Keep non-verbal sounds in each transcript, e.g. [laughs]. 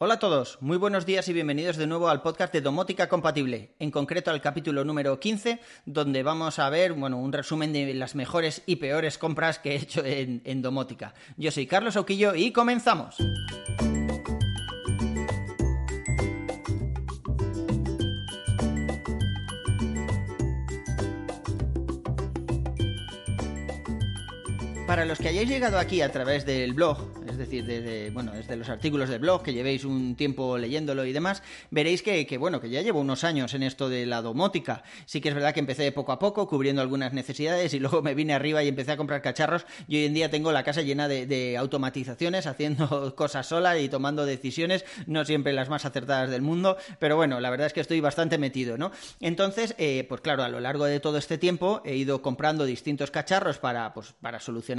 Hola a todos, muy buenos días y bienvenidos de nuevo al podcast de Domótica Compatible, en concreto al capítulo número 15, donde vamos a ver bueno, un resumen de las mejores y peores compras que he hecho en, en Domótica. Yo soy Carlos Auquillo y comenzamos. Para los que hayáis llegado aquí a través del blog, es decir, de, bueno, desde los artículos del blog, que llevéis un tiempo leyéndolo y demás, veréis que, bueno, que ya llevo unos años en esto de la domótica. Sí que es verdad que empecé poco a poco, cubriendo algunas necesidades, y luego me vine arriba y empecé a comprar cacharros, y hoy en día tengo la casa llena de, de automatizaciones, haciendo [laughs] cosas sola y tomando decisiones, no siempre las más acertadas del mundo, pero bueno, la verdad es que estoy bastante metido, ¿no? Entonces, eh, pues claro, a lo largo de todo este tiempo he ido comprando distintos cacharros para, pues, para solucionar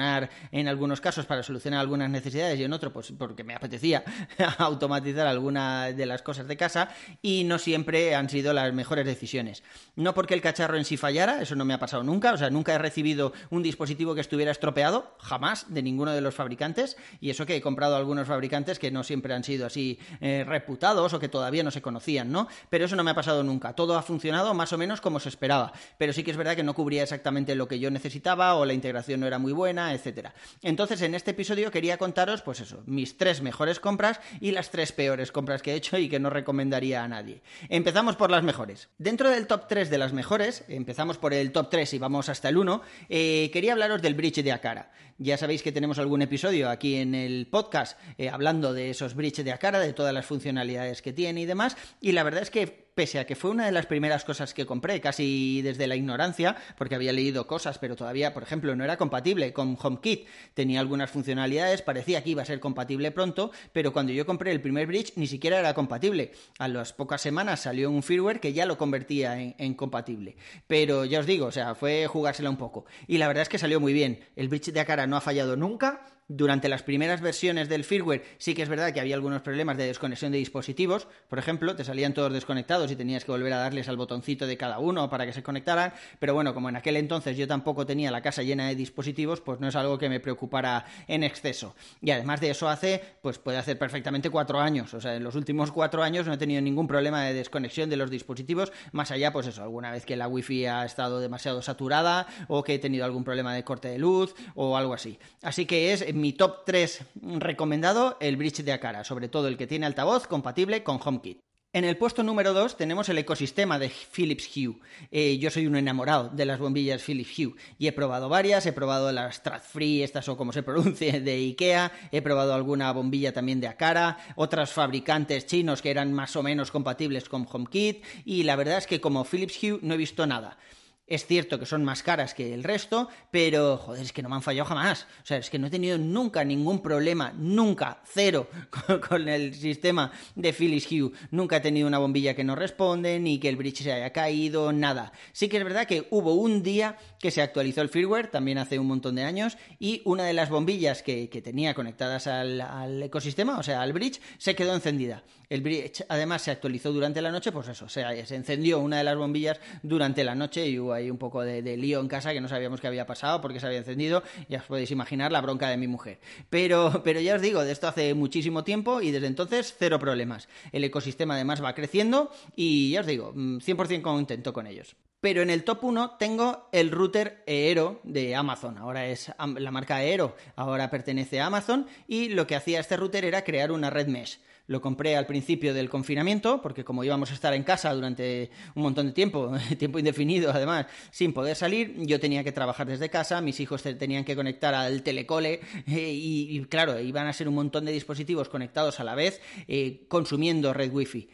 en algunos casos para solucionar algunas necesidades y en otro pues porque me apetecía [laughs] automatizar alguna de las cosas de casa y no siempre han sido las mejores decisiones. No porque el cacharro en sí fallara, eso no me ha pasado nunca, o sea, nunca he recibido un dispositivo que estuviera estropeado, jamás, de ninguno de los fabricantes, y eso que he comprado algunos fabricantes que no siempre han sido así eh, reputados o que todavía no se conocían, ¿no? Pero eso no me ha pasado nunca, todo ha funcionado más o menos como se esperaba, pero sí que es verdad que no cubría exactamente lo que yo necesitaba o la integración no era muy buena, etcétera. Entonces, en este episodio quería contaros, pues eso, mis tres mejores compras y las tres peores compras que he hecho y que no recomendaría a nadie. Empezamos por las mejores. Dentro del top 3 de las mejores, empezamos por el top 3 y vamos hasta el 1, eh, quería hablaros del bridge de Akara. Ya sabéis que tenemos algún episodio aquí en el podcast eh, hablando de esos bridge de Akara, de todas las funcionalidades que tiene y demás, y la verdad es que pese a que fue una de las primeras cosas que compré, casi desde la ignorancia, porque había leído cosas, pero todavía, por ejemplo, no era compatible con HomeKit. Tenía algunas funcionalidades, parecía que iba a ser compatible pronto, pero cuando yo compré el primer bridge ni siquiera era compatible. A las pocas semanas salió un firmware que ya lo convertía en, compatible. Pero ya os digo, o sea, fue jugársela un poco. Y la verdad es que salió muy bien. El bridge de Akara no ha fallado nunca durante las primeras versiones del firmware sí que es verdad que había algunos problemas de desconexión de dispositivos. Por ejemplo, te salían todos desconectados y tenías que volver a darles al botoncito de cada uno para que se conectaran. Pero bueno, como en aquel entonces yo tampoco tenía la casa llena de dispositivos, pues no es algo que me preocupara en exceso. Y además de eso hace, pues puede hacer perfectamente cuatro años. O sea, en los últimos cuatro años no he tenido ningún problema de desconexión de los dispositivos. Más allá, pues eso, alguna vez que la wifi ha estado demasiado saturada o que he tenido algún problema de corte de luz o algo así. Así que es mi top 3 recomendado, el bridge de Akara, sobre todo el que tiene altavoz compatible con HomeKit. En el puesto número 2 tenemos el ecosistema de Philips Hue. Eh, yo soy un enamorado de las bombillas Philips Hue y he probado varias, he probado las Strat-Free, estas o como se pronuncie, [laughs] de Ikea, he probado alguna bombilla también de Akara, otras fabricantes chinos que eran más o menos compatibles con HomeKit y la verdad es que como Philips Hue no he visto nada. Es cierto que son más caras que el resto, pero joder, es que no me han fallado jamás. O sea, es que no he tenido nunca ningún problema, nunca, cero, [laughs] con, el sistema de Philips Hue. Nunca he tenido una bombilla que no responde, ni que el bridge se haya caído, nada. Sí que es verdad que hubo un día que se actualizó el firmware, también hace un montón de años, y una de las bombillas que, tenía conectadas al, al, ecosistema, o sea, al bridge, se quedó encendida. El bridge además se actualizó durante la noche, pues eso, se encendió una de las bombillas durante la noche y hubo ahí un poco de, lío en casa que no sabíamos qué había pasado porque se había encendido. Ya os podéis imaginar la bronca de mi mujer. Pero, pero ya os digo, de esto hace muchísimo tiempo y desde entonces cero problemas. El ecosistema además va creciendo y ya os digo, 100% contento con ellos. Pero en el top 1 tengo el router Eero de Amazon. Ahora es la marca Eero, ahora pertenece a Amazon y lo que hacía este router era crear una red mesh. Lo compré al principio del confinamiento, porque como íbamos a estar en casa durante un montón de tiempo, [laughs] tiempo indefinido además, sin poder salir, yo tenía que trabajar desde casa, mis hijos tenían que conectar al telecole [laughs] eh, y, claro, iban a ser un montón de dispositivos conectados a la vez, eh, consumiendo red wifi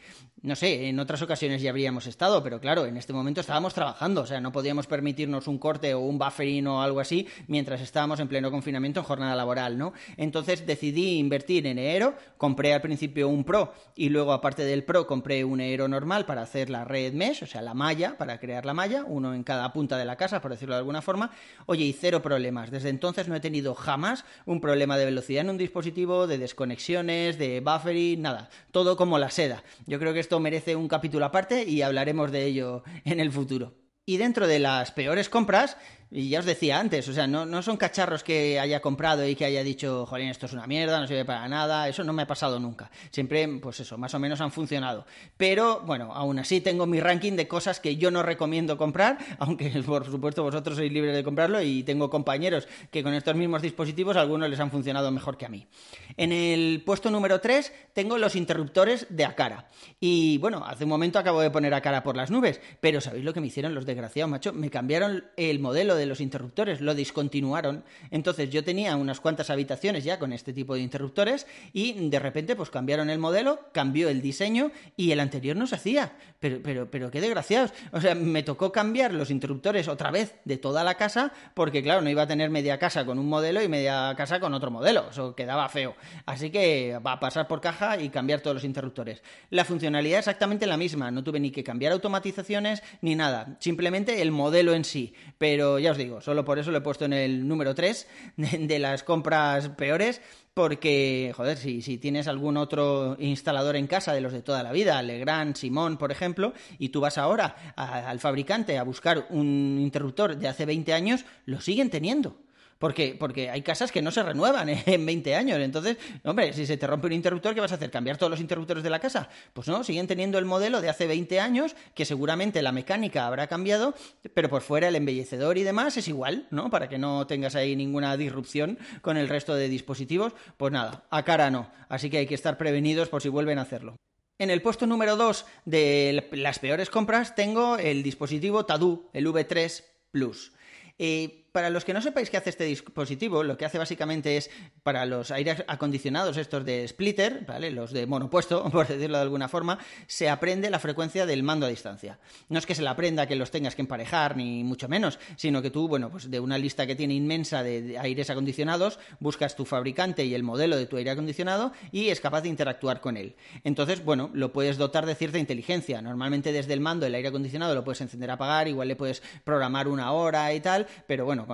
no sé, en otras ocasiones ya habríamos estado, pero claro, en este momento estábamos trabajando, o sea, no podíamos permitirnos un corte o un buffering o algo así mientras estábamos en pleno confinamiento en jornada laboral, ¿no? Entonces decidí invertir en Eero, compré al principio un Pro y luego aparte del Pro compré un Eero normal para hacer la red mesh, o sea, la malla, para crear la malla, uno en cada punta de la casa, por decirlo de alguna forma. Oye, y cero problemas. Desde entonces no he tenido jamás un problema de velocidad en un dispositivo, de desconexiones, de buffering, nada. Todo como la seda. Yo creo que esto merece un capítulo aparte y hablaremos de ello en el futuro. Y dentro de las peores compras, Y ya os decía antes, o sea, no, no son cacharros que haya comprado y que haya dicho, jolín, esto es una mierda, no sirve para nada, eso no me ha pasado nunca. Siempre, pues eso, más o menos han funcionado. Pero, bueno, aún así tengo mi ranking de cosas que yo no recomiendo comprar, [laughs] aunque por supuesto vosotros sois libres de comprarlo y tengo compañeros que con estos mismos dispositivos algunos les han funcionado mejor que a mí. En el puesto número 3 tengo los interruptores de Acara. Y bueno, hace un momento acabo de poner Acara por las nubes, pero ¿sabéis lo que me hicieron los desgraciados, macho? Me cambiaron el modelo de los interruptores, lo discontinuaron. Entonces yo tenía unas cuantas habitaciones ya con este tipo de interruptores y de repente pues cambiaron el modelo, cambió el diseño y el anterior no se hacía. Pero, pero, pero qué desgraciados. O sea, me tocó cambiar los interruptores otra vez de toda la casa porque claro, no iba a tener media casa con un modelo y media casa con otro modelo. Eso quedaba feo. Así que va a pasar por caja y cambiar todos los interruptores. La funcionalidad exactamente la misma. No tuve ni que cambiar automatizaciones ni nada. Simplemente el modelo en sí. Pero ya os digo, solo por eso lo he puesto en el número 3 de, las compras peores porque, joder, si, si, tienes algún otro instalador en casa de los de toda la vida, Legrand, Simón, por ejemplo, y tú vas ahora al fabricante a buscar un interruptor de hace 20 años, lo siguen teniendo. Porque, porque hay casas que no se renuevan [laughs] en 20 años. Entonces, hombre, si se te rompe un interruptor, ¿qué vas a hacer? ¿Cambiar todos los interruptores de la casa? Pues no, siguen teniendo el modelo de hace 20 años, que seguramente la mecánica habrá cambiado, pero por fuera el embellecedor y demás es igual, ¿no? Para que no tengas ahí ninguna disrupción con el resto de dispositivos. Pues nada, a cara no. Así que hay que estar prevenidos por si vuelven a hacerlo. En el puesto número 2 de las peores compras tengo el dispositivo Tadu, el V3 Plus. Eh, para los que no sepáis qué hace este dispositivo, lo que hace básicamente es para los aires acondicionados estos de splitter, ¿vale? Los de monopuesto, [laughs] por decirlo de alguna forma, se aprende la frecuencia del mando a distancia. No es que se la aprenda que los tengas que emparejar ni mucho menos, sino que tú, bueno, pues de una lista que tiene inmensa de aires acondicionados, buscas tu fabricante y el modelo de tu aire acondicionado y es capaz de interactuar con él. Entonces, bueno, lo puedes dotar de cierta inteligencia. Normalmente desde el mando el aire acondicionado lo puedes encender apagar, igual le puedes programar una hora y tal, pero bueno,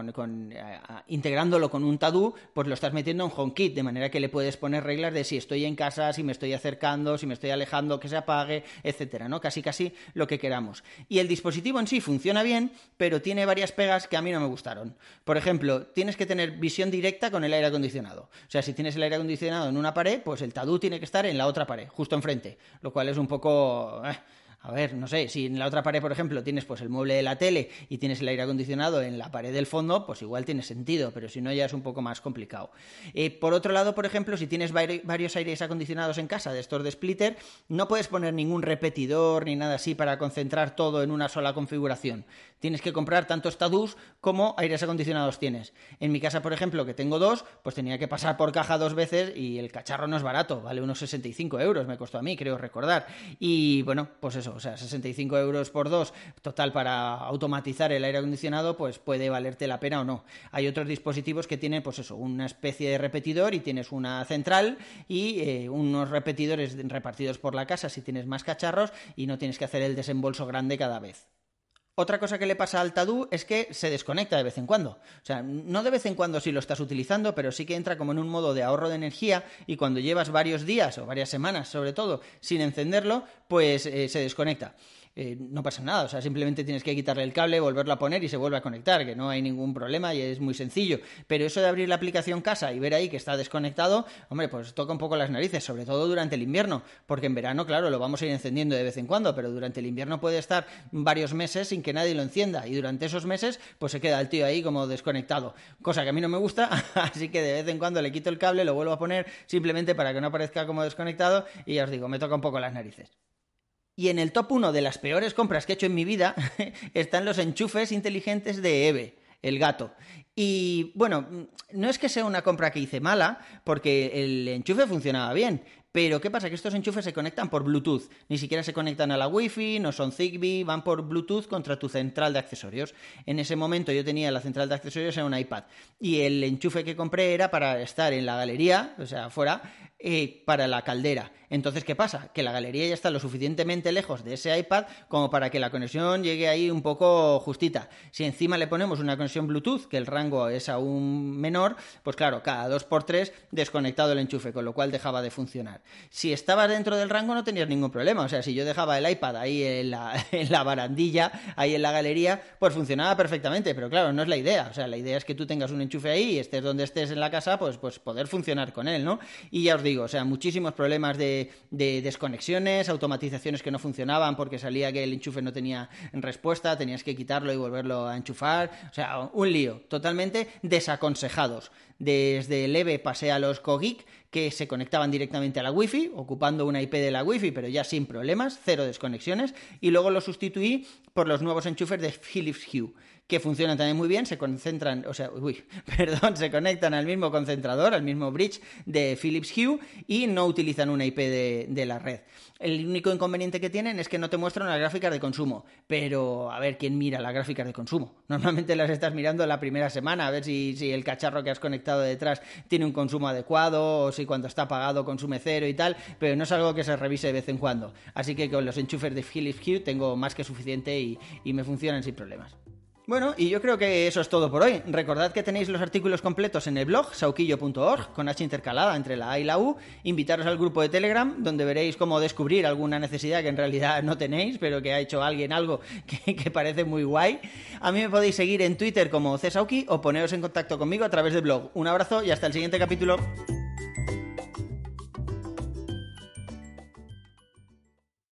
eh, integrándolo con un Tadú, pues lo estás metiendo en HomeKit, de manera que le puedes poner reglas de si estoy en casa, si me estoy acercando, si me estoy alejando, que se apague, etcétera, ¿no? Casi casi lo que queramos. Y el dispositivo en sí funciona bien, pero tiene varias pegas que a mí no me gustaron. Por ejemplo, tienes que tener visión directa con el aire acondicionado. O sea, si tienes el aire acondicionado en una pared, pues el Tadú tiene que estar en la otra pared, justo enfrente, lo cual es un poco... Eh, a ver, no sé, si en la otra pared, por ejemplo, tienes pues el mueble de la tele y tienes el aire acondicionado en la pared del fondo, pues igual tiene sentido, pero si no ya es un poco más complicado. Eh, por otro lado, por ejemplo, si tienes varios aires acondicionados en casa de estos de splitter, no puedes poner ningún repetidor ni nada así para concentrar todo en una sola configuración. Tienes que comprar tanto Stadus como aires acondicionados tienes. En mi casa, por ejemplo, que tengo dos, pues tenía que pasar por caja dos veces y el cacharro no es barato, vale unos 65 euros, me costó a mí, creo recordar. Y bueno, pues eso, o sea, 65 euros por dos, total para automatizar el aire acondicionado, pues puede valerte la pena o no. Hay otros dispositivos que tienen, pues eso, una especie de repetidor y tienes una central y eh, unos repetidores repartidos por la casa si tienes más cacharros y no tienes que hacer el desembolso grande cada vez. Otra cosa que le pasa al Tadú es que se desconecta de vez en cuando. O sea, no de vez en cuando si lo estás utilizando, pero sí que entra como en un modo de ahorro de energía y cuando llevas varios días o varias semanas, sobre todo, sin encenderlo, pues eh, se desconecta. Eh, no pasa nada, o sea, simplemente tienes que quitarle el cable, volverlo a poner y se vuelve a conectar, que no hay ningún problema y es muy sencillo. Pero eso de abrir la aplicación casa y ver ahí que está desconectado, hombre, pues toca un poco las narices, sobre todo durante el invierno, porque en verano, claro, lo vamos a ir encendiendo de vez en cuando, pero durante el invierno puede estar varios meses sin que nadie lo encienda y durante esos meses, pues se queda el tío ahí como desconectado, cosa que a mí no me gusta, [laughs] así que de vez en cuando le quito el cable, lo vuelvo a poner simplemente para que no aparezca como desconectado y ya os digo, me toca un poco las narices. Y en el top 1 de las peores compras que he hecho en mi vida [laughs] están los enchufes inteligentes de Eve, el gato. Y bueno, no es que sea una compra que hice mala, porque el enchufe funcionaba bien, pero ¿qué pasa? Que estos enchufes se conectan por Bluetooth. Ni siquiera se conectan a la Wi-Fi, no son Zigbee, van por Bluetooth contra tu central de accesorios. En ese momento yo tenía la central de accesorios en un iPad. Y el enchufe que compré era para estar en la galería, o sea, afuera, eh, para la caldera. Entonces, ¿qué pasa? Que la galería ya está lo suficientemente lejos de ese iPad como para que la conexión llegue ahí un poco justita. Si encima le ponemos una conexión Bluetooth, que el rango es aún menor, pues claro, cada 2x3 desconectado el enchufe, con lo cual dejaba de funcionar. Si estabas dentro del rango no tenías ningún problema, o sea, si yo dejaba el iPad ahí en la, [laughs] en la barandilla, ahí en la galería, pues funcionaba perfectamente, pero claro, no es la idea, o sea, la idea es que tú tengas un enchufe ahí y estés donde estés en la casa, pues, pues poder funcionar con él, ¿no? Y ya os digo, o sea, muchísimos problemas de, de desconexiones, automatizaciones que no funcionaban porque salía que el enchufe no tenía respuesta, tenías que quitarlo y volverlo a enchufar, o sea, un lío, totalmente desaconsejados. Desde Leve pasé a los Cogeek que se conectaban directamente a la Wi-Fi, ocupando una IP de la Wi-Fi, pero ya sin problemas, cero desconexiones, y luego lo sustituí por los nuevos enchufes de Philips Hue que funcionan también muy bien, se concentran, o sea, uy, [laughs] perdón, se conectan al mismo concentrador, al mismo bridge de Philips Hue y no utilizan una IP de, de la red. El único inconveniente que tienen es que no te muestran las gráficas de consumo, pero a ver quién mira las gráficas de consumo. [laughs] Normalmente las estás mirando la primera semana, a ver si, si el cacharro que has conectado detrás tiene un consumo adecuado o si cuando está apagado consume cero y tal, pero no es algo que se revise de vez en cuando. Así que con los enchufes de Philips Hue tengo más que suficiente y, y me funcionan sin problemas. Bueno, y yo creo que eso es todo por hoy. Recordad que tenéis los artículos completos en el blog sauquillo.org, con H intercalada entre la A y la U. Invitaros al grupo de Telegram, donde veréis cómo descubrir alguna necesidad que en realidad no tenéis, pero que ha hecho alguien algo [laughs] que, parece muy guay. A mí me podéis seguir en Twitter como Cesauki o poneros en contacto conmigo a través del blog. Un abrazo y hasta el siguiente capítulo.